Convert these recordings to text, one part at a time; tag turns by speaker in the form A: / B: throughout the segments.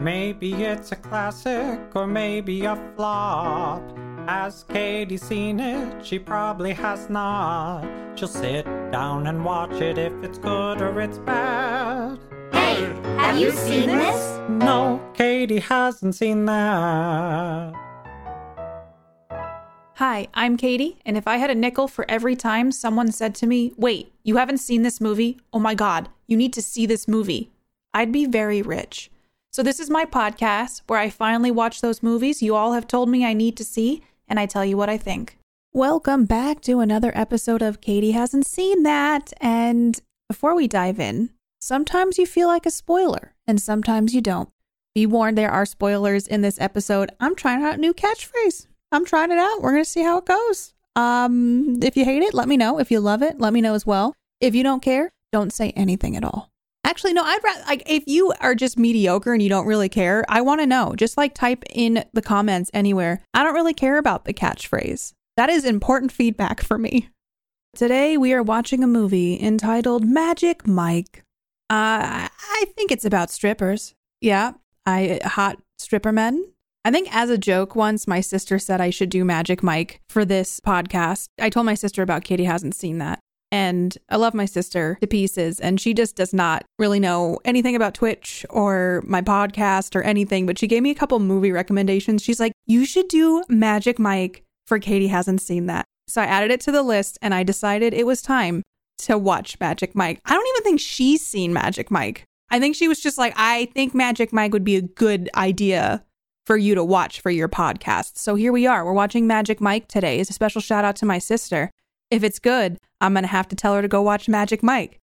A: Maybe it's a classic or maybe a flop. Has Katie seen it? She probably has not. She'll sit down and watch it if it's good or it's bad.
B: Hey, have you seen this?
A: No, Katie hasn't seen that.
C: Hi, I'm Katie, and if I had a nickel for every time someone said to me, Wait, you haven't seen this movie? Oh my God, you need to see this movie, I'd be very rich. So, this is my podcast where I finally watch those movies you all have told me I need to see, and I tell you what I think. Welcome back to another episode of Katie Hasn't Seen That. And before we dive in, sometimes you feel like a spoiler, and sometimes you don't. Be warned, there are spoilers in this episode. I'm trying out a new catchphrase. I'm trying it out. We're going to see how it goes. Um, if you hate it, let me know. If you love it, let me know as well. If you don't care, don't say anything at all. Actually, no, I'd rather, like, if you are just mediocre and you don't really care, I want to know. Just like type in the comments anywhere. I don't really care about the catchphrase. That is important feedback for me. Today, we are watching a movie entitled Magic Mike. Uh, I think it's about strippers. Yeah, I hot stripper men. I think as a joke once my sister said I should do Magic Mike for this podcast. I told my sister about Katie hasn't seen that. And I love my sister to pieces, and she just does not really know anything about Twitch or my podcast or anything. But she gave me a couple movie recommendations. She's like, You should do Magic Mike for Katie hasn't seen that. So I added it to the list, and I decided it was time to watch Magic Mike. I don't even think she's seen Magic Mike. I think she was just like, I think Magic Mike would be a good idea for you to watch for your podcast. So here we are. We're watching Magic Mike today. It's a special shout out to my sister. If it's good, I'm going to have to tell her to go watch Magic Mike.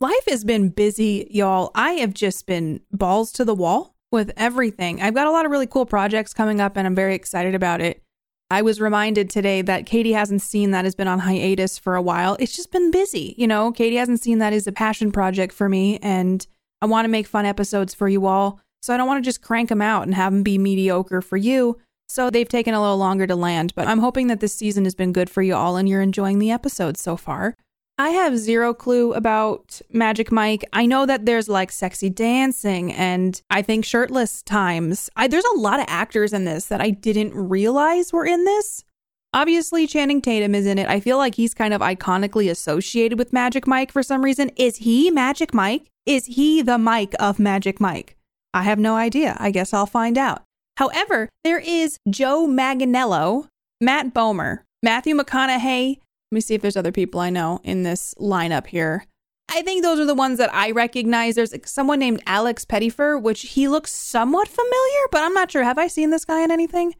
C: Life has been busy, y'all. I have just been balls to the wall with everything. I've got a lot of really cool projects coming up and I'm very excited about it. I was reminded today that Katie hasn't seen that has been on hiatus for a while. It's just been busy, you know. Katie hasn't seen that is a passion project for me and I want to make fun episodes for you all. So I don't want to just crank them out and have them be mediocre for you. So they've taken a little longer to land, but I'm hoping that this season has been good for you all and you're enjoying the episodes so far. I have zero clue about Magic Mike. I know that there's like sexy dancing and I think shirtless times. I, there's a lot of actors in this that I didn't realize were in this. Obviously, Channing Tatum is in it. I feel like he's kind of iconically associated with Magic Mike for some reason. Is he Magic Mike? Is he the Mike of Magic Mike? I have no idea. I guess I'll find out. However, there is Joe Manganiello, Matt Bomer, Matthew McConaughey. Let me see if there's other people I know in this lineup here. I think those are the ones that I recognize. There's someone named Alex Pettyfer, which he looks somewhat familiar, but I'm not sure. Have I seen this guy in anything?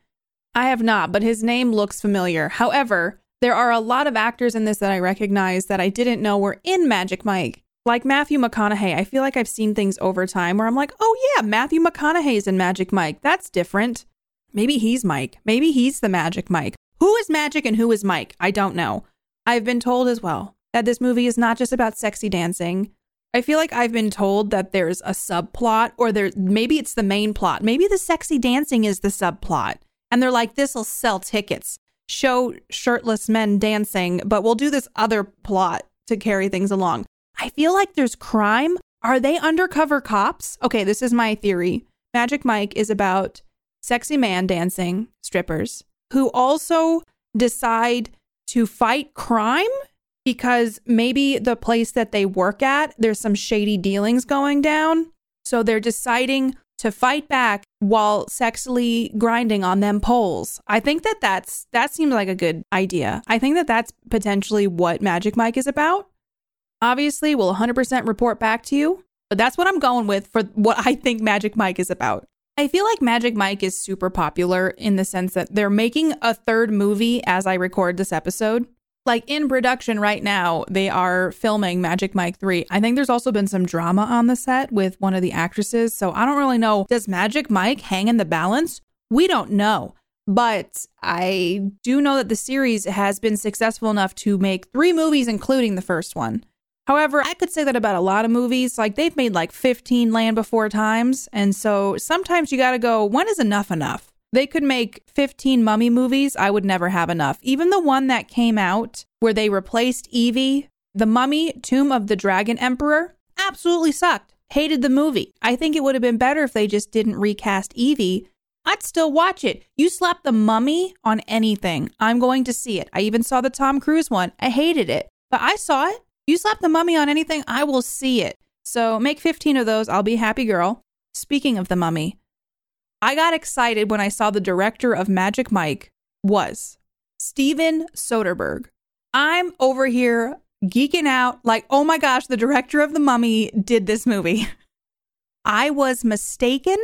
C: I have not, but his name looks familiar. However, there are a lot of actors in this that I recognize that I didn't know were in Magic Mike like Matthew McConaughey, I feel like I've seen things over time where I'm like, oh yeah, Matthew McConaughey's in Magic Mike. That's different. Maybe he's Mike. Maybe he's the Magic Mike. Who is Magic and who is Mike? I don't know. I've been told as well that this movie is not just about sexy dancing. I feel like I've been told that there's a subplot or there maybe it's the main plot. Maybe the sexy dancing is the subplot. And they're like, this'll sell tickets. Show shirtless men dancing, but we'll do this other plot to carry things along. I feel like there's crime. Are they undercover cops? Okay, this is my theory. Magic Mike is about sexy man dancing strippers who also decide to fight crime because maybe the place that they work at, there's some shady dealings going down. So they're deciding to fight back while sexually grinding on them poles. I think that that's that seems like a good idea. I think that that's potentially what Magic Mike is about. Obviously, we'll 100% report back to you, but that's what I'm going with for what I think Magic Mike is about. I feel like Magic Mike is super popular in the sense that they're making a third movie as I record this episode. Like in production right now, they are filming Magic Mike 3. I think there's also been some drama on the set with one of the actresses. So I don't really know. Does Magic Mike hang in the balance? We don't know. But I do know that the series has been successful enough to make three movies, including the first one. However, I could say that about a lot of movies. Like they've made like 15 Land Before Times. And so sometimes you got to go, when is enough enough? They could make 15 mummy movies. I would never have enough. Even the one that came out where they replaced Evie, The Mummy Tomb of the Dragon Emperor, absolutely sucked. hated the movie. I think it would have been better if they just didn't recast Evie. I'd still watch it. You slap the mummy on anything, I'm going to see it. I even saw the Tom Cruise one. I hated it, but I saw it. You slap the mummy on anything, I will see it. So make 15 of those. I'll be happy girl. Speaking of the mummy, I got excited when I saw the director of Magic Mike was Steven Soderbergh. I'm over here geeking out like, oh my gosh, the director of The Mummy did this movie. I was mistaken.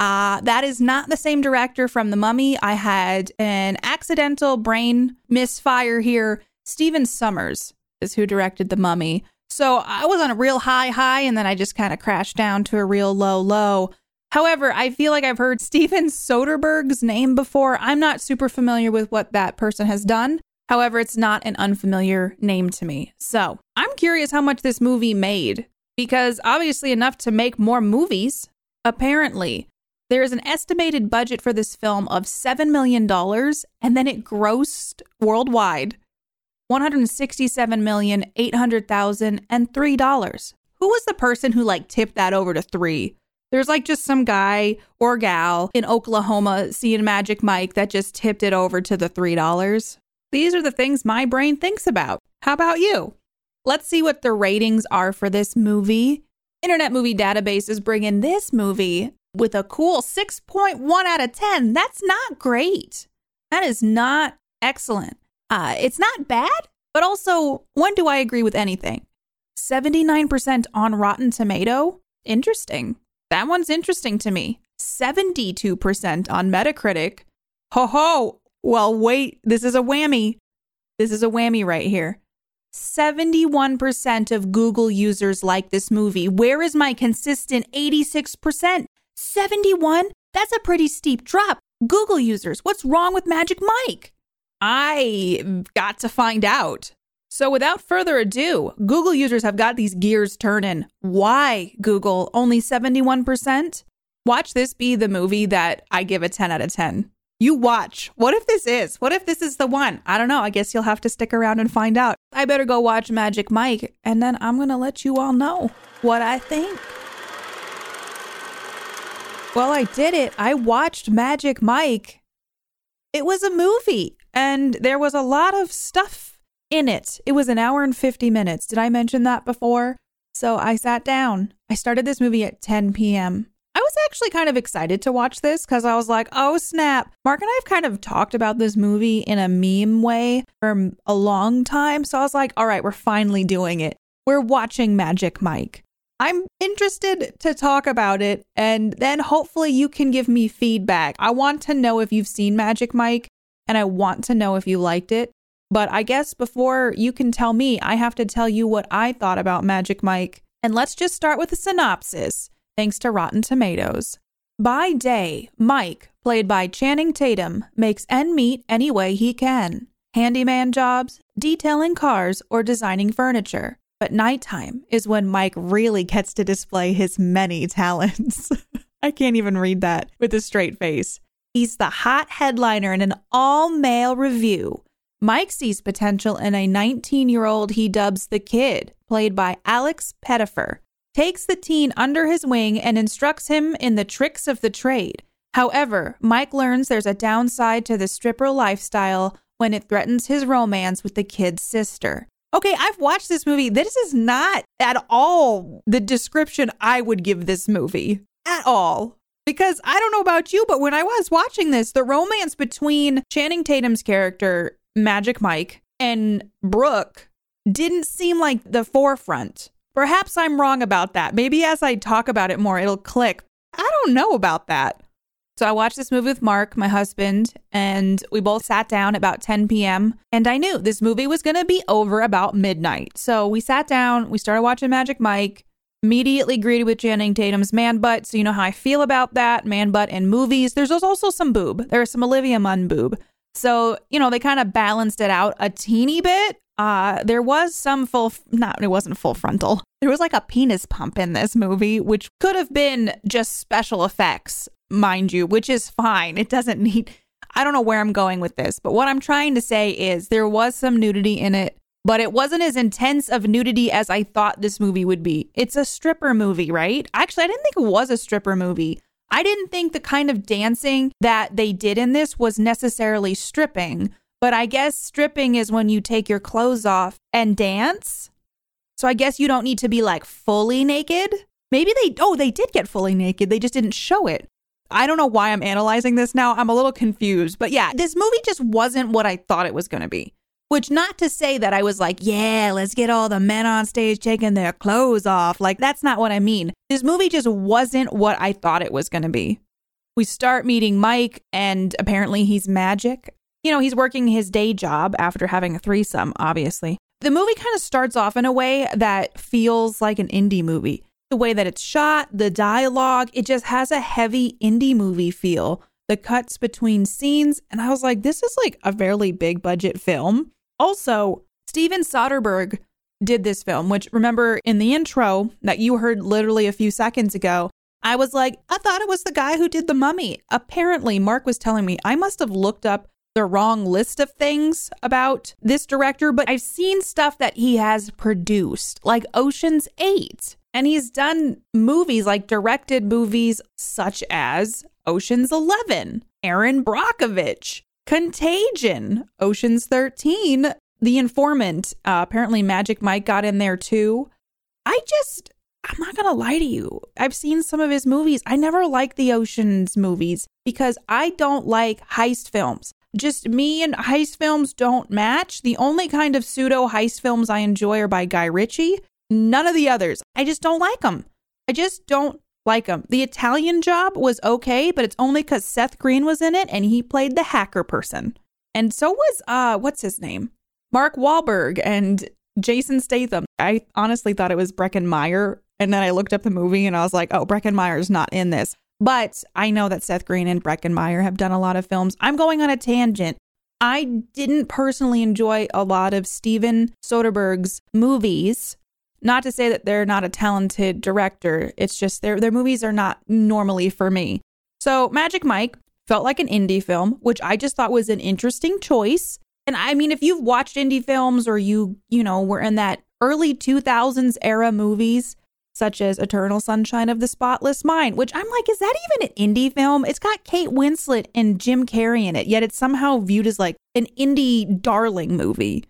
C: Uh, that is not the same director from The Mummy. I had an accidental brain misfire here. Stephen Sommers is who directed The Mummy. So I was on a real high, high, and then I just kind of crashed down to a real low, low. However, I feel like I've heard Steven Soderbergh's name before. I'm not super familiar with what that person has done. However, it's not an unfamiliar name to me. So I'm curious how much this movie made because obviously enough to make more movies. Apparently, there is an estimated budget for this film of $7 million, and then it grossed worldwide $167,800,003. Who was the person who like tipped that over to three? There's like just some guy or gal in Oklahoma seeing Magic Mike that just tipped it over to the $3. These are the things my brain thinks about. How about you? Let's see what the ratings are for this movie. Internet Movie Database is bringing this movie with a cool 6.1 out of 10. That's not great. That is not excellent. Uh, it's not bad, but also, when do I agree with anything? 79% on Rotten Tomato? Interesting. That one's interesting to me. 72% on Metacritic. Ho ho! Well, wait, this is a whammy. This is a whammy right here. 71% of Google users like this movie. Where is my consistent 86%? 71? That's a pretty steep drop. Google users, what's wrong with Magic Mike? I got to find out. So, without further ado, Google users have got these gears turning. Why, Google, only 71%? Watch this be the movie that I give a 10 out of 10. You watch. What if this is? What if this is the one? I don't know. I guess you'll have to stick around and find out. I better go watch Magic Mike, and then I'm going to let you all know what I think. Well, I did it. I watched Magic Mike. It was a movie, and there was a lot of stuff in it. It was an hour and 50 minutes. Did I mention that before? So I sat down. I started this movie at 10 p.m. I was actually kind of excited to watch this because I was like, oh snap. Mark and I have kind of talked about this movie in a meme way for a long time. So I was like, all right, we're finally doing it. We're watching Magic Mike. I'm interested to talk about it, and then hopefully you can give me feedback. I want to know if you've seen Magic Mike, and I want to know if you liked it. But I guess before you can tell me, I have to tell you what I thought about Magic Mike. And let's just start with a synopsis thanks to Rotten Tomatoes. By day, Mike, played by Channing Tatum, makes end meet any way he can handyman jobs, detailing cars, or designing furniture. But nighttime is when Mike really gets to display his many talents. I can't even read that with a straight face. He's the hot headliner in an all male revue. Mike sees potential in a 19 year old he dubs the kid, played by Alex Pettyfer, takes the teen under his wing and instructs him in the tricks of the trade. However, Mike learns there's a downside to the stripper lifestyle when it threatens his romance with the kid's sister. Okay, I've watched this movie. This is not at all the description I would give this movie at all. Because I don't know about you, but when I was watching this, the romance between Channing Tatum's character, Magic Mike, and Brooke didn't seem like the forefront. Perhaps I'm wrong about that. Maybe as I talk about it more, it'll click. I don't know about that. So I watched this movie with Mark, my husband, and we both sat down about 10 p.m. And I knew this movie was going to be over about midnight. So we sat down, we started watching Magic Mike, immediately greeted with Channing Tatum's man butt. So you know how I feel about that man butt in movies. There's also some boob. There's some Olivia Munn boob. So, you know, they kind of balanced it out a teeny bit. Uh, there was some full, not, it wasn't full frontal. There was like a penis pump in this movie, which could have been just special effects, mind you, which is fine. It doesn't need, I don't know where I'm going with this, but what I'm trying to say is there was some nudity in it, but it wasn't as intense of nudity as I thought this movie would be. It's a stripper movie, right? Actually, I didn't think it was a stripper movie. I didn't think the kind of dancing that they did in this was necessarily stripping, but I guess stripping is when you take your clothes off and dance. So I guess you don't need to be like fully naked. Maybe they, oh, they did get fully naked. They just didn't show it. I don't know why I'm analyzing this now. I'm a little confused. But yeah, this movie just wasn't what I thought it was going to be. Which, not to say that I was like, yeah, let's get all the men on stage taking their clothes off. Like, that's not what I mean. This movie just wasn't what I thought it was going to be. We start meeting Mike, and apparently he's magic. You know, he's working his day job after having a threesome, obviously. The movie kind of starts off in a way that feels like an indie movie. The way that it's shot, the dialogue, it just has a heavy indie movie feel. The cuts between scenes, and I was like, this is like a fairly big budget film. Also, Steven Soderbergh did this film, which remember in the intro that you heard literally a few seconds ago, I was like, I thought it was the guy who did The Mummy. Apparently, Mark was telling me I must have looked up the wrong list of things about this director, but I've seen stuff that he has produced, like Ocean's 8. And he's done movies, like directed movies such as Ocean's 11, Erin Brockovich, Contagion, Ocean's 13, The Informant. Uh, apparently, Magic Mike got in there too. I just, I'm not going to lie to you. I've seen some of his movies. I never liked the Ocean's movies because I don't like heist films. Just me and heist films don't match. The only kind of pseudo heist films I enjoy are by Guy Ritchie. None of the others. I just don't like them. I just don't like them. The Italian job was okay, but it's only because Seth Green was in it and he played the hacker person. And so was uh what's his name? Mark Wahlberg and Jason Statham. I honestly thought it was Breckin Meyer. And then I looked up the movie and I was like, oh, Breckin Meyer's not in this. But I know that Seth Green and Breckin Meyer have done a lot of films. I'm going on a tangent. I didn't personally enjoy a lot of Steven Soderbergh's movies not to say that they're not a talented director, it's just their their movies are not normally for me. So Magic Mike felt like an indie film, which I just thought was an interesting choice. And I mean, if you've watched indie films or you, you know, were in that early 2000s era movies, such as Eternal Sunshine of the Spotless Mind, which I'm like, is that even an indie film? It's got Kate Winslet and Jim Carrey in it, yet it's somehow viewed as like an indie darling movie.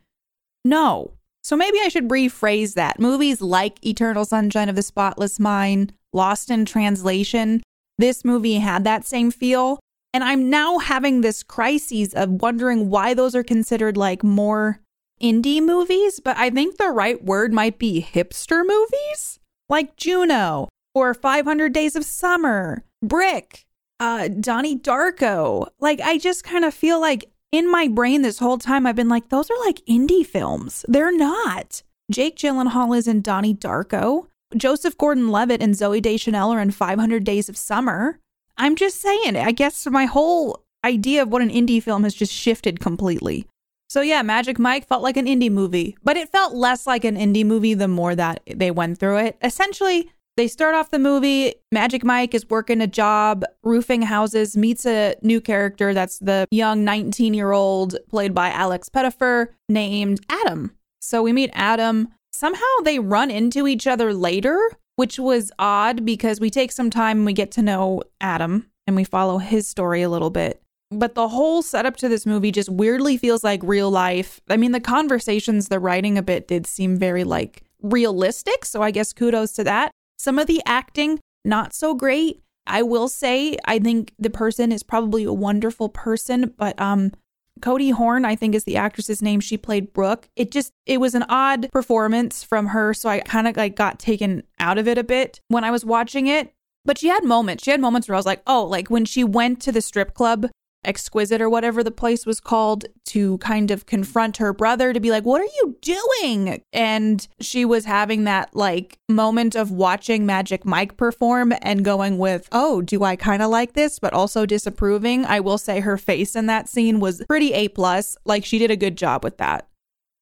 C: No, so maybe I should rephrase that. Movies like Eternal Sunshine of the Spotless Mind, Lost in Translation, this movie had that same feel. And I'm now having this crisis of wondering why those are considered like more indie movies, but I think the right word might be hipster movies, like Juno or 500 Days of Summer, Brick, uh, Donnie Darko. Like, I just kind of feel like in my brain this whole time, I've been like, those are like indie films. They're not. Jake Gyllenhaal is in Donnie Darko. Joseph Gordon Levitt and Zooey Deschanel are in 500 Days of Summer. I'm just saying, I guess my whole idea of what an indie film has just shifted completely. So, yeah, Magic Mike felt like an indie movie, but it felt less like an indie movie the more that they went through it. Essentially, they start off the movie. Magic Mike is working a job, roofing houses, meets a new character that's the young 19 year old, played by Alex Pettyfer, named Adam. So we meet Adam. Somehow they run into each other later, which was odd because we take some time and we get to know Adam and we follow his story a little bit. But the whole setup to this movie just weirdly feels like real life. I mean, the conversations, the writing a bit did seem very like realistic. So I guess kudos to that. Some of the acting, not so great. I will say, I think the person is probably a wonderful person, but um, Cody Horn, I think is the actress's name. She played Brooke. It just it was an odd performance from her, so I kind of like got taken out of it a bit when I was watching it. But she had moments. She had moments where I was like, oh, like when she went to the strip club Xquisite or whatever the place was called to kind of confront her brother to be like, What are you doing? And she was having that like moment of watching Magic Mike perform and going with, Oh, do I kind of like this, but also disapproving? I will say her face in that scene was pretty A plus. Like she did a good job with that.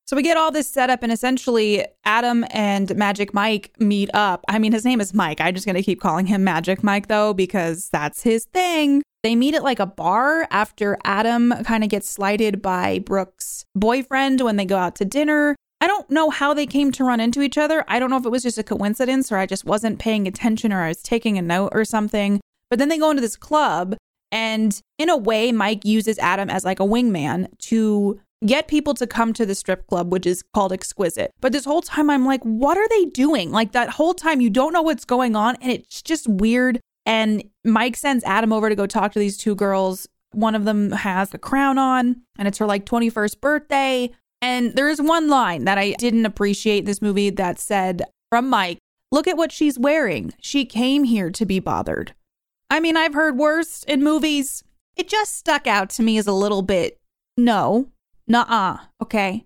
C: So we get all this set up, and essentially, Adam and Magic Mike meet up. I mean, his name is Mike. I'm just going to keep calling him Magic Mike, though, because that's his thing. They meet at like a bar after Adam kind of gets slighted by Brooke's boyfriend when they go out to dinner. I don't know how they came to run into each other. I don't know if it was just a coincidence or I just wasn't paying attention or I was taking a note or something. But then they go into this club, and in a way, Mike uses Adam as like a wingman to get people to come to the strip club, which is called Xquisite. But this whole time, I'm like, what are they doing? Like that whole time, you don't know what's going on, and it's just weird. And Mike sends Adam over to go talk to these two girls. One of them has a crown on, and it's her like 21st birthday. And there is one line that I didn't appreciate this movie that said from Mike, Look at what she's wearing. She came here to be bothered. I mean, I've heard worse in movies. It just stuck out to me as a little bit no, uh, okay.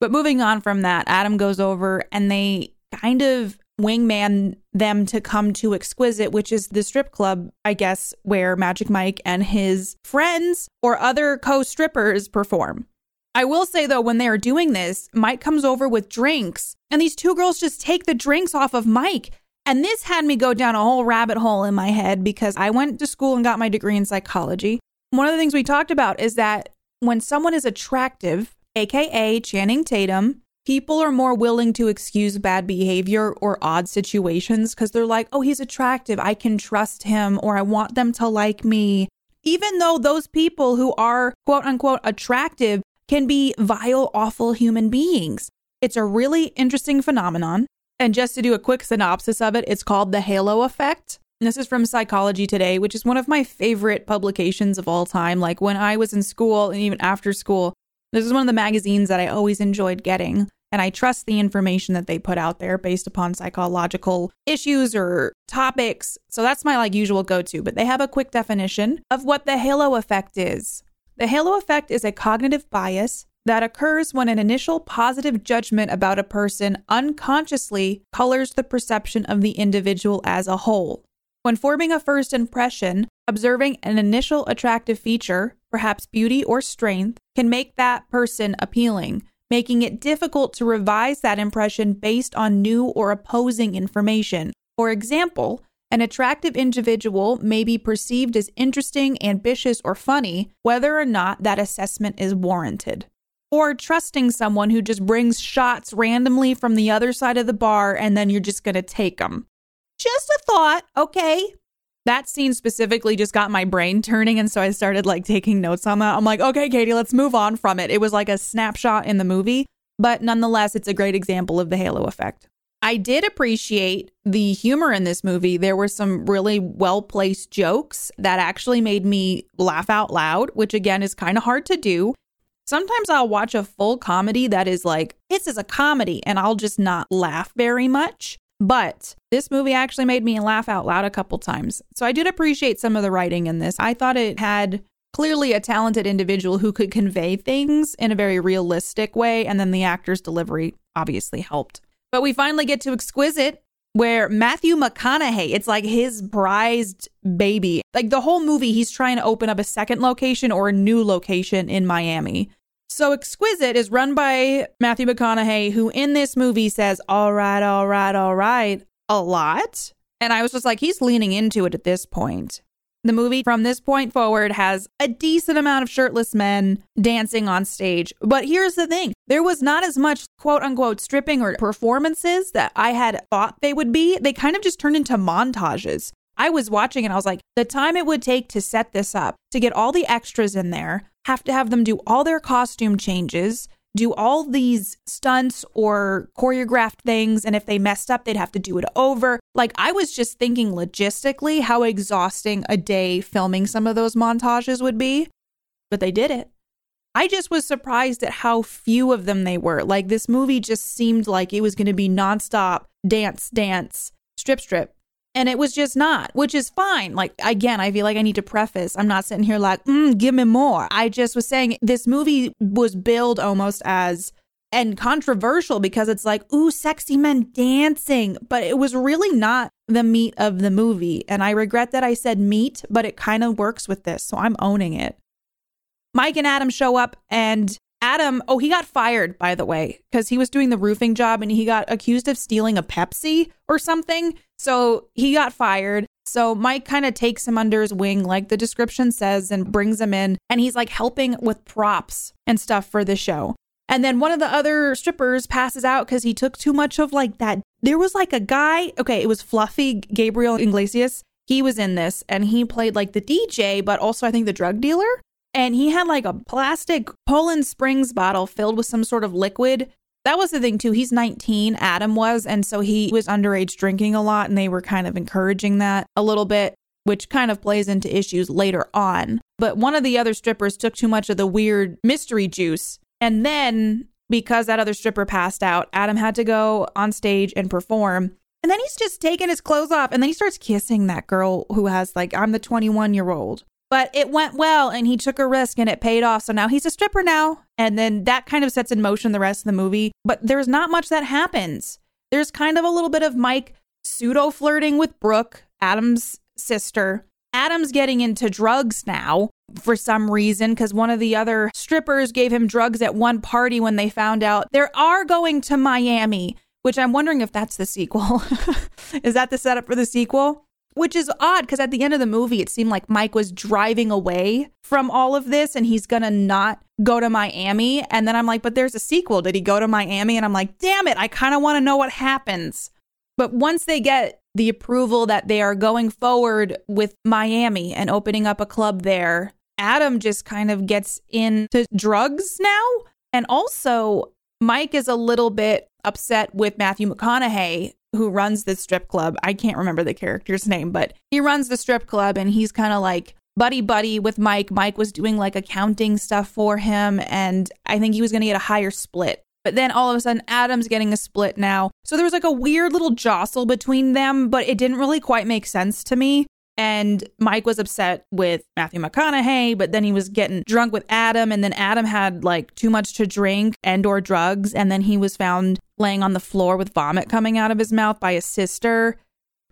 C: But moving on from that, Adam goes over and they kind of wingman them to come to Xquisite, which is the strip club, I guess, where Magic Mike and his friends or other co strippers perform. I will say though, when they are doing this, Mike comes over with drinks, and these two girls just take the drinks off of Mike. And this had me go down a whole rabbit hole in my head because I went to school and got my degree in psychology. One of the things we talked about is that when someone is attractive, aka Channing Tatum, people are more willing to excuse bad behavior or odd situations because they're like, oh, he's attractive. I can trust him or I want them to like me. Even though those people who are quote unquote attractive can be vile, awful human beings. It's a really interesting phenomenon. And just to do a quick synopsis of it, it's called the halo effect. This is from Psychology Today, which is one of my favorite publications of all time. Like when I was in school and even after school, this is one of the magazines that I always enjoyed getting. And I trust the information that they put out there based upon psychological issues or topics. So that's my like usual go to. But they have a quick definition of what the halo effect is. The halo effect is a cognitive bias that occurs when an initial positive judgment about a person unconsciously colors the perception of the individual as a whole. When forming a first impression, observing an initial attractive feature, perhaps beauty or strength, can make that person appealing, making it difficult to revise that impression based on new or opposing information. For example, an attractive individual may be perceived as interesting, ambitious, or funny, whether or not that assessment is warranted. Or trusting someone who just brings shots randomly from the other side of the bar and then you're just going to take them. Just a thought, okay? That scene specifically just got my brain turning. And so I started like taking notes on that. I'm like, okay, Katie, let's move on from it. It was like a snapshot in the movie, but nonetheless, it's a great example of the halo effect. I did appreciate the humor in this movie. There were some really well placed jokes that actually made me laugh out loud, which again is kind of hard to do. Sometimes I'll watch a full comedy that is like, this is a comedy, and I'll just not laugh very much. But this movie actually made me laugh out loud a couple times. So I did appreciate some of the writing in this. I thought it had clearly a talented individual who could convey things in a very realistic way, and then the actor's delivery obviously helped. But we finally get to Xquisite, where Matthew McConaughey, it's like his prized baby. Like the whole movie, he's trying to open up a second location or a new location in Miami. So Xquisite is run by Matthew McConaughey, who in this movie says, all right, all right, all right, a lot. And I was just like, he's leaning into it at this point. The movie from this point forward has a decent amount of shirtless men dancing on stage. But here's the thing there was not as much quote unquote stripping or performances that I had thought they would be. They kind of just turned into montages. I was watching and I was like, the time it would take to set this up, to get all the extras in there, have to have them do all their costume changes, do all these stunts or choreographed things. And if they messed up, they'd have to do it over. Like, I was just thinking logistically how exhausting a day filming some of those montages would be, but they did it. I just was surprised at how few of them they were. Like, this movie just seemed like it was going to be nonstop dance, dance, strip, strip, and it was just not, which is fine. Like, again, I feel like I need to preface I'm not sitting here like, mm, give me more. I just was saying this movie was billed almost as and controversial because it's like, ooh, sexy men dancing. But it was really not the meat of the movie. And I regret that I said meat, but it kind of works with this. So I'm owning it. Mike and Adam show up and Adam, oh, he got fired, by the way, because he was doing the roofing job and he got accused of stealing a Pepsi or something. So he got fired. So Mike kind of takes him under his wing, like the description says, and brings him in. And he's like helping with props and stuff for the show. And then one of the other strippers passes out because he took too much of like that. There was like a guy, okay, it was Fluffy Gabriel Iglesias. He was in this and he played like the DJ, but also I think the drug dealer. And he had like a plastic Poland Springs bottle filled with some sort of liquid. That was the thing too. He's 19, Adam was. And so he was underage drinking a lot and they were kind of encouraging that a little bit, which kind of plays into issues later on. But one of the other strippers took too much of the weird mystery juice and then, because that other stripper passed out, Adam had to go on stage and perform. And then he's just taking his clothes off and then he starts kissing that girl who has, like, I'm the 21 year old. But it went well and he took a risk and it paid off. So now he's a stripper now. And then that kind of sets in motion the rest of the movie. But there's not much that happens. There's kind of a little bit of Mike pseudo flirting with Brooke, Adam's sister. Adam's getting into drugs now for some reason because one of the other strippers gave him drugs at one party when they found out they are going to Miami, which I'm wondering if that's the sequel. Is that the setup for the sequel? Which is odd because at the end of the movie, it seemed like Mike was driving away from all of this and he's going to not go to Miami. And then I'm like, but there's a sequel. Did he go to Miami? And I'm like, damn it, I kind of want to know what happens. But once they get the approval that they are going forward with Miami and opening up a club there, Adam just kind of gets into drugs now. And also, Mike is a little bit upset with Matthew McConaughey, who runs the strip club. I can't remember the character's name, but he runs the strip club and he's kind of like buddy buddy with Mike. Mike was doing like accounting stuff for him, and I think he was going to get a higher split. But then all of a sudden, Adam's getting a split now. So there was like a weird little jostle between them, but it didn't really quite make sense to me. And Mike was upset with Matthew McConaughey, but then he was getting drunk with Adam, and then Adam had like too much to drink and or drugs, and then he was found laying on the floor with vomit coming out of his mouth by his sister.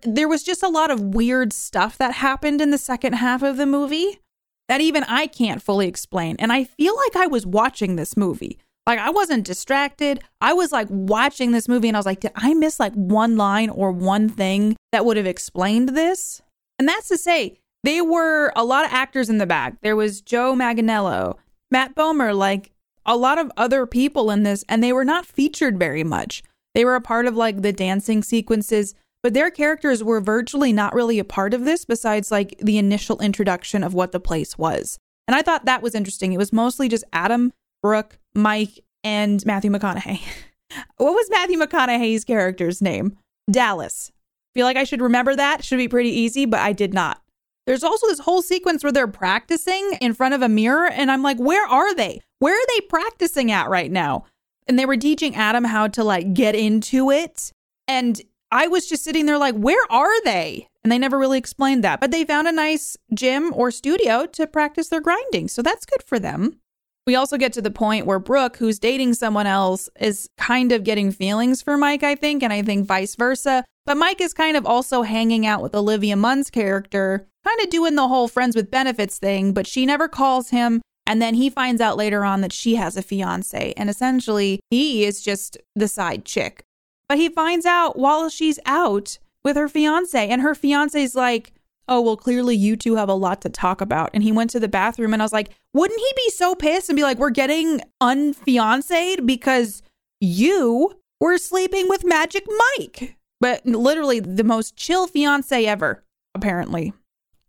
C: There was just a lot of weird stuff that happened in the second half of the movie that even I can't fully explain. And I feel like I was watching this movie. Like I wasn't distracted. I was like watching this movie and I was like, did I miss like one line or one thing that would have explained this? And that's to say, they were a lot of actors in the back. There was Joe Manganiello, Matt Bomer, like a lot of other people in this, and they were not featured very much. They were a part of like the dancing sequences, but their characters were virtually not really a part of this besides like the initial introduction of what the place was. And I thought that was interesting. It was mostly just Adam, Brooke, Mike, and Matthew McConaughey. what was Matthew McConaughey's character's name? Dallas. Feel like I should remember that. Should be pretty easy, but I did not. There's also this whole sequence where they're practicing in front of a mirror, and I'm like, where are they? Where are they practicing at right now? And they were teaching Adam how to like get into it. And I was just sitting there like, where are they? And they never really explained that. But they found a nice gym or studio to practice their grinding. So that's good for them. We also get to the point where Brooke, who's dating someone else, is kind of getting feelings for Mike, I think, and I think vice versa. But Mike is kind of also hanging out with Olivia Munn's character, kind of doing the whole friends with benefits thing, but she never calls him. And then he finds out later on that she has a fiance, and essentially he is just the side chick. But he finds out while she's out with her fiance, and her fiance's like, Oh, well, clearly you two have a lot to talk about. And he went to the bathroom, and I was like, Wouldn't he be so pissed and be like, We're getting unfianced because you were sleeping with Magic Mike? but literally the most chill fiance ever, apparently.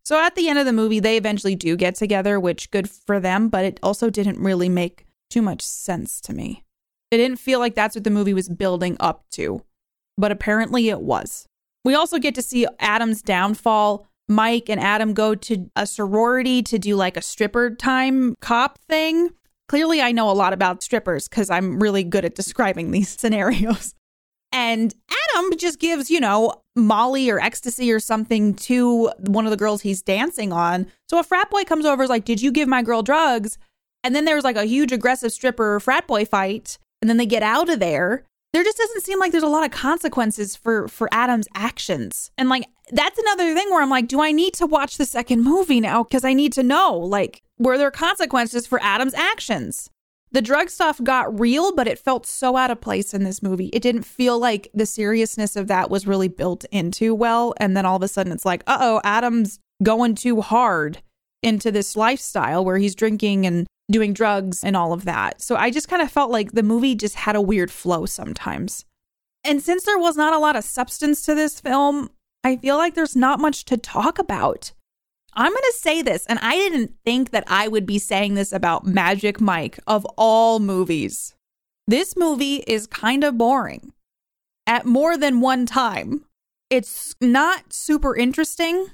C: So at the end of the movie, they eventually do get together, which good for them, but it also didn't really make too much sense to me. It didn't feel like that's what the movie was building up to, but apparently it was. We also get to see Adam's downfall. Mike and Adam go to a sorority to do like a stripper time cop thing. Clearly, I know a lot about strippers because I'm really good at describing these scenarios. And Adam just gives, you know, Molly or ecstasy or something to one of the girls he's dancing on. So a frat boy comes over is like, Did you give my girl drugs? And then there's like a huge aggressive stripper frat boy fight. And then they get out of there. There just doesn't seem like there's a lot of consequences for for Adam's actions. And like that's another thing where I'm like, do I need to watch the second movie now? Because I need to know, like, were there consequences for Adam's actions? The drug stuff got real, but it felt so out of place in this movie. It didn't feel like the seriousness of that was really built into well. And then all of a sudden it's like, uh oh, Adam's going too hard into this lifestyle where he's drinking and doing drugs and all of that. So I just kind of felt like the movie just had a weird flow sometimes. And since there was not a lot of substance to this film, I feel like there's not much to talk about. I'm going to say this, and I didn't think that I would be saying this about Magic Mike of all movies. This movie is kind of boring at more than one time. It's not super interesting,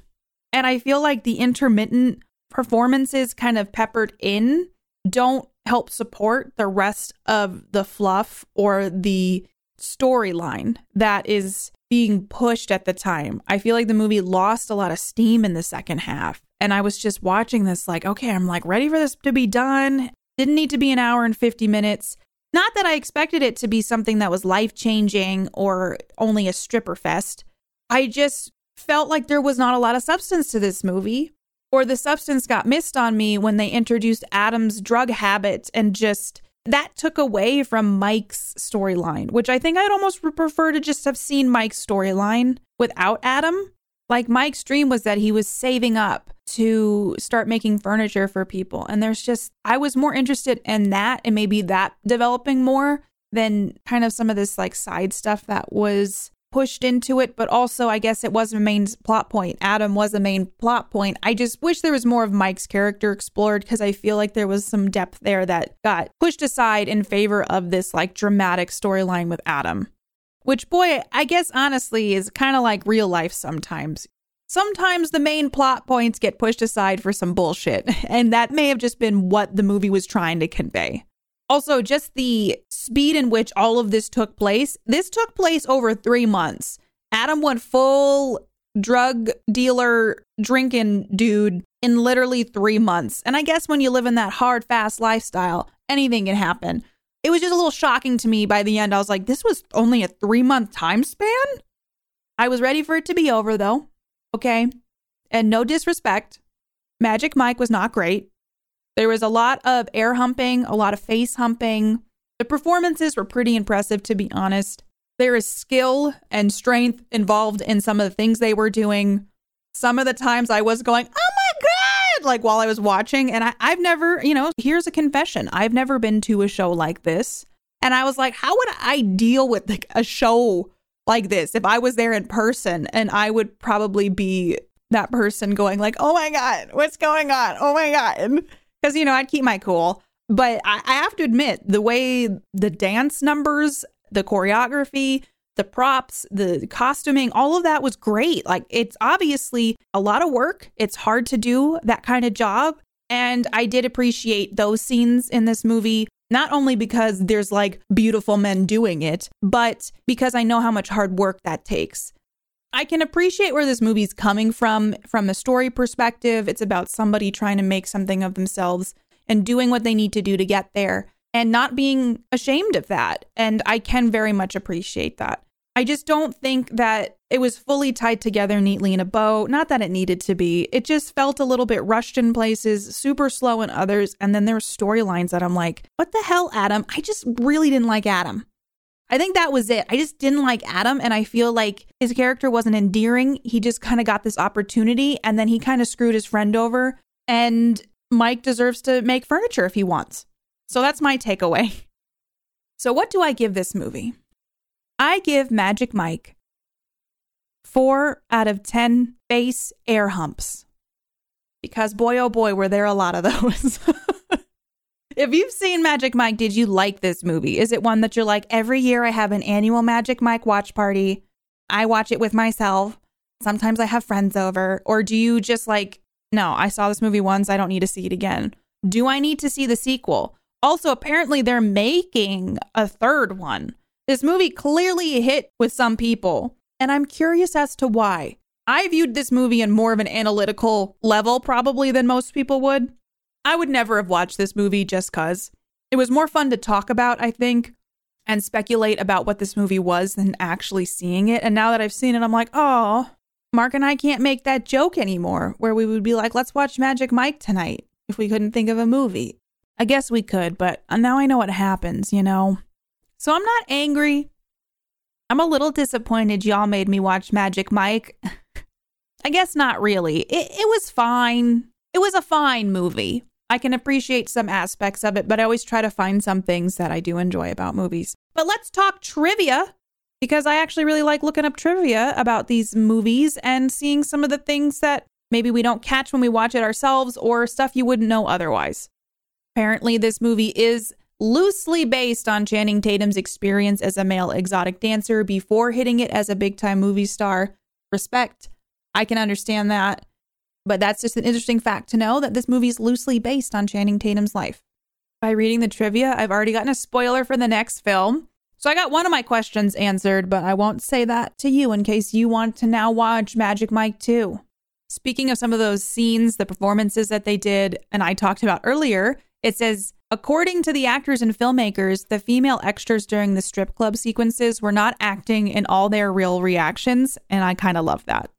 C: and I feel like the intermittent performances kind of peppered in don't help support the rest of the fluff or the storyline that is being pushed at the time. I feel like the movie lost a lot of steam in the second half. And I was just watching this, like, okay, I'm like ready for this to be done. Didn't need to be an hour and 50 minutes. Not that I expected it to be something that was life changing or only a stripper fest. I just felt like there was not a lot of substance to this movie or the substance got missed on me when they introduced Adam's drug habit and just that took away from Mike's storyline, which I think I'd almost prefer to just have seen Mike's storyline without Adam. Like Mike's dream was that he was saving up to start making furniture for people. And there's just, I was more interested in that and maybe that developing more than kind of some of this like side stuff that was pushed into it, but also I guess it was a main plot point. Adam was a main plot point. I just wish there was more of Mike's character explored because I feel like there was some depth there that got pushed aside in favor of this like dramatic storyline with Adam. Which, boy, I guess honestly is kind of like real life sometimes. Sometimes the main plot points get pushed aside for some bullshit, and that may have just been what the movie was trying to convey. Also, just the speed in which all of this took place. This took place over three months. Adam went full drug dealer, drinking dude in literally three months. And I guess when you live in that hard, fast lifestyle, anything can happen. It was just a little shocking to me by the end. I was like, this was only a three month time span? I was ready for it to be over though. Okay. And no disrespect, Magic Mike was not great. There was a lot of air humping, a lot of face humping. The performances were pretty impressive, to be honest. There is skill and strength involved in some of the things they were doing. Some of the times I was going, oh my God, like while I was watching. And I, I've never, you know, here's a confession I've never been to a show like this. And I was like, how would I deal with like a show like this if I was there in person? And I would probably be that person going like, oh my God, what's going on? Oh my God because you know I'd keep my cool. But I, I have to admit, the way the dance numbers, the choreography, the props, the costuming, all of that was great. Like it's obviously a lot of work. It's hard to do that kind of job. And I did appreciate those scenes in this movie, not only because there's like beautiful men doing it, but because I know how much hard work that takes. I can appreciate where this movie's coming from from a story perspective. It's about somebody trying to make something of themselves and doing what they need to do to get there and not being ashamed of that. And I can very much appreciate that. I just don't think that it was fully tied together neatly in a bow. Not that it needed to be. It just felt a little bit rushed in places, super slow in others. And then there were storylines that I'm like, what the hell, Adam? I just really didn't like Adam. I think that was it. I just didn't like Adam, and I feel like his character wasn't endearing. He just kind of got this opportunity, and then he kind of screwed his friend over. And Mike deserves to make furniture if he wants. So that's my takeaway. So, what do I give this movie? I give Magic Mike four out of 10 face air humps. Because boy, oh boy, were there a lot of those. If you've seen Magic Mike, did you like this movie? Is it one that you're like, every year I have an annual Magic Mike watch party? I watch it with myself. Sometimes I have friends over. Or do you just like, no, I saw this movie once. I don't need to see it again. Do I need to see the sequel? Also, apparently, they're making a third one. This movie clearly hit with some people, and I'm curious as to why. I viewed this movie in more of an analytical level, probably, than most people would. I would never have watched this movie just cuz. It was more fun to talk about, I think, and speculate about what this movie was than actually seeing it. And now that I've seen it, I'm like, oh, Mark and I can't make that joke anymore, where we would be like, let's watch Magic Mike tonight if we couldn't think of a movie. I guess we could, but now I know what happens, you know? So I'm not angry. I'm a little disappointed y'all made me watch Magic Mike. I guess not really. It, it was fine. It was a fine movie. I can appreciate some aspects of it, but I always try to find some things that I do enjoy about movies. But let's talk trivia because I actually really like looking up trivia about these movies and seeing some of the things that maybe we don't catch when we watch it ourselves or stuff you wouldn't know otherwise. Apparently, this movie is loosely based on Channing Tatum's experience as a male exotic dancer before hitting it as a big time movie star. Respect. I can understand that. But that's just an interesting fact to know that this movie is loosely based on Channing Tatum's life. By reading the trivia, I've already gotten a spoiler for the next film. So I got one of my questions answered, but I won't say that to you in case you want to now watch Magic Mike 2. Speaking of some of those scenes, the performances that they did, and I talked about earlier, it says, according to the actors and filmmakers, the female extras during the strip club sequences were not acting in all their real reactions, and I kind of love that.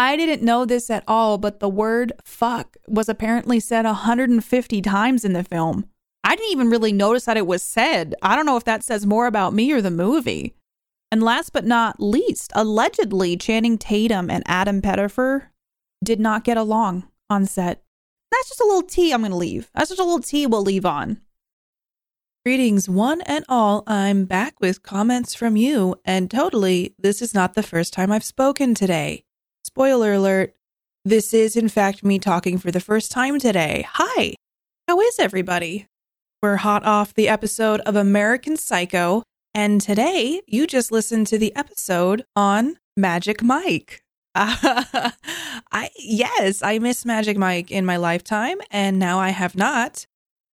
C: I didn't know this at all, but the word fuck was apparently said 150 times in the film. I didn't even really notice that it was said. I don't know if that says more about me or the movie. And last but not least, allegedly, Channing Tatum and Adam Pettyfer did not get along on set. That's just a little tea I'm going to leave. That's just a little tea we'll leave on. Greetings, one and all. I'm back with comments from you, and totally, this is not the first time I've spoken today. Spoiler alert, this is in fact me talking for the first time today. Hi, how is everybody? We're hot off the episode of American Psycho, and today you just listened to the episode on Magic Mike. Uh, I yes, I miss Magic Mike in my lifetime, and now I have not.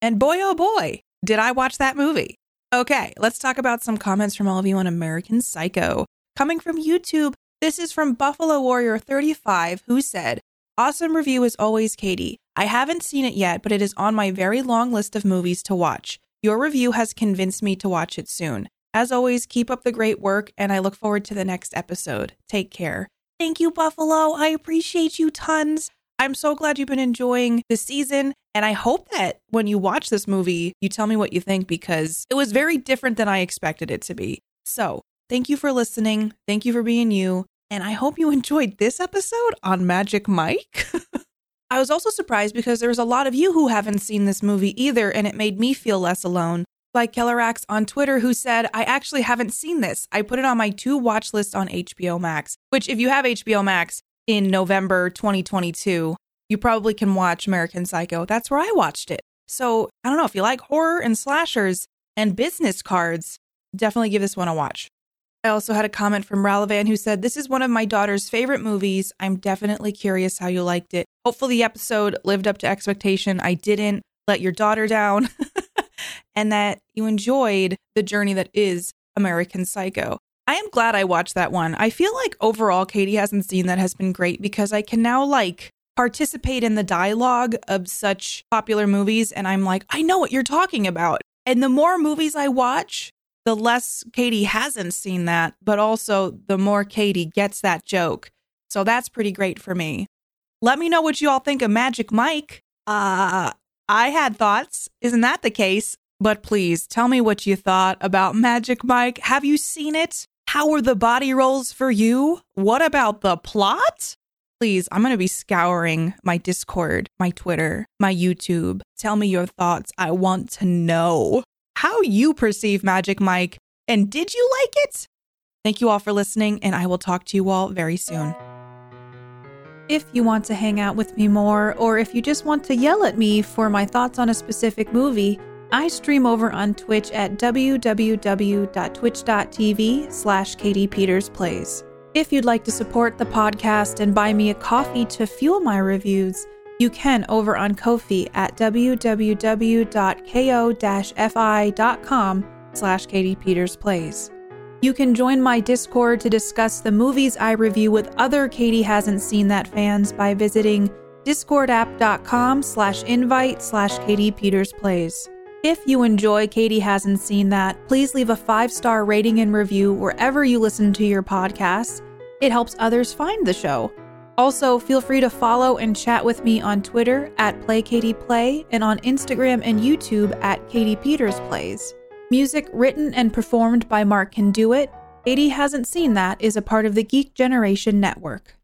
C: And boy, oh boy, did I watch that movie. Okay, let's talk about some comments from all of you on American Psycho. Coming from YouTube, this is from Buffalo Warrior 35, who said, Awesome review as always, Katie. I haven't seen it yet, but it is on my very long list of movies to watch. Your review has convinced me to watch it soon. As always, keep up the great work, and I look forward to the next episode. Take care. Thank you, Buffalo. I appreciate you tons. I'm so glad you've been enjoying the season. And I hope that when you watch this movie, you tell me what you think because it was very different than I expected it to be. So thank you for listening. Thank you for being you. And I hope you enjoyed this episode on Magic Mike. I was also surprised because there's a lot of you who haven't seen this movie either, and it made me feel less alone like Kellerax on Twitter, who said, I actually haven't seen this. I put it on my to watch list on HBO Max, which, if you have HBO Max in November 2022, you probably can watch American Psycho. That's where I watched it. So I don't know if you like horror and slashers and business cards, definitely give this one a watch. I also had a comment from Ralavan who said, This is one of my daughter's favorite movies. I'm definitely curious how you liked it. Hopefully, the episode lived up to expectation. I didn't let your daughter down. and that you enjoyed the journey that is American Psycho. I am glad I watched that one. I feel like overall, Katie hasn't seen that has been great because I can now like participate in the dialogue of such popular movies. And I'm like, I know what you're talking about. And the more movies I watch, the less Katie hasn't seen that, but also the more Katie gets that joke. So that's pretty great for me. Let me know what you all think of Magic Mike. Uh, I had thoughts. Isn't that the case? But please tell me what you thought about Magic Mike. Have you seen it? How were the body rolls for you? What about the plot? Please, I'm going to be scouring my Discord, my Twitter, my YouTube. Tell me your thoughts. I want to know how you perceive Magic Mike. And did you like it? Thank you all for listening, and I will talk to you all very soon. If you want to hang out with me more, or if you just want to yell at me for my thoughts on a specific movie, I stream over on Twitch at www.twitch.tv slash katiepetersplays. If you'd like to support the podcast and buy me a coffee to fuel my reviews, you can over on Ko-fi at www.ko-fi.com slash katiepetersplays. You can join my Discord to discuss the movies I review with other Katie Hasn't Seen That fans by visiting discordapp.com slash invite slash Katie Peters Plays. If you enjoy Katie Hasn't Seen That, please leave a five star rating and review wherever you listen to your podcasts. It helps others find the show. Also, feel free to follow and chat with me on Twitter at PlayKatiePlay and on Instagram and YouTube at Katie Peters Plays. Music written and performed by Mark Can Do It. Katie Hasn't Seen That is a part of the Geek Generation Network.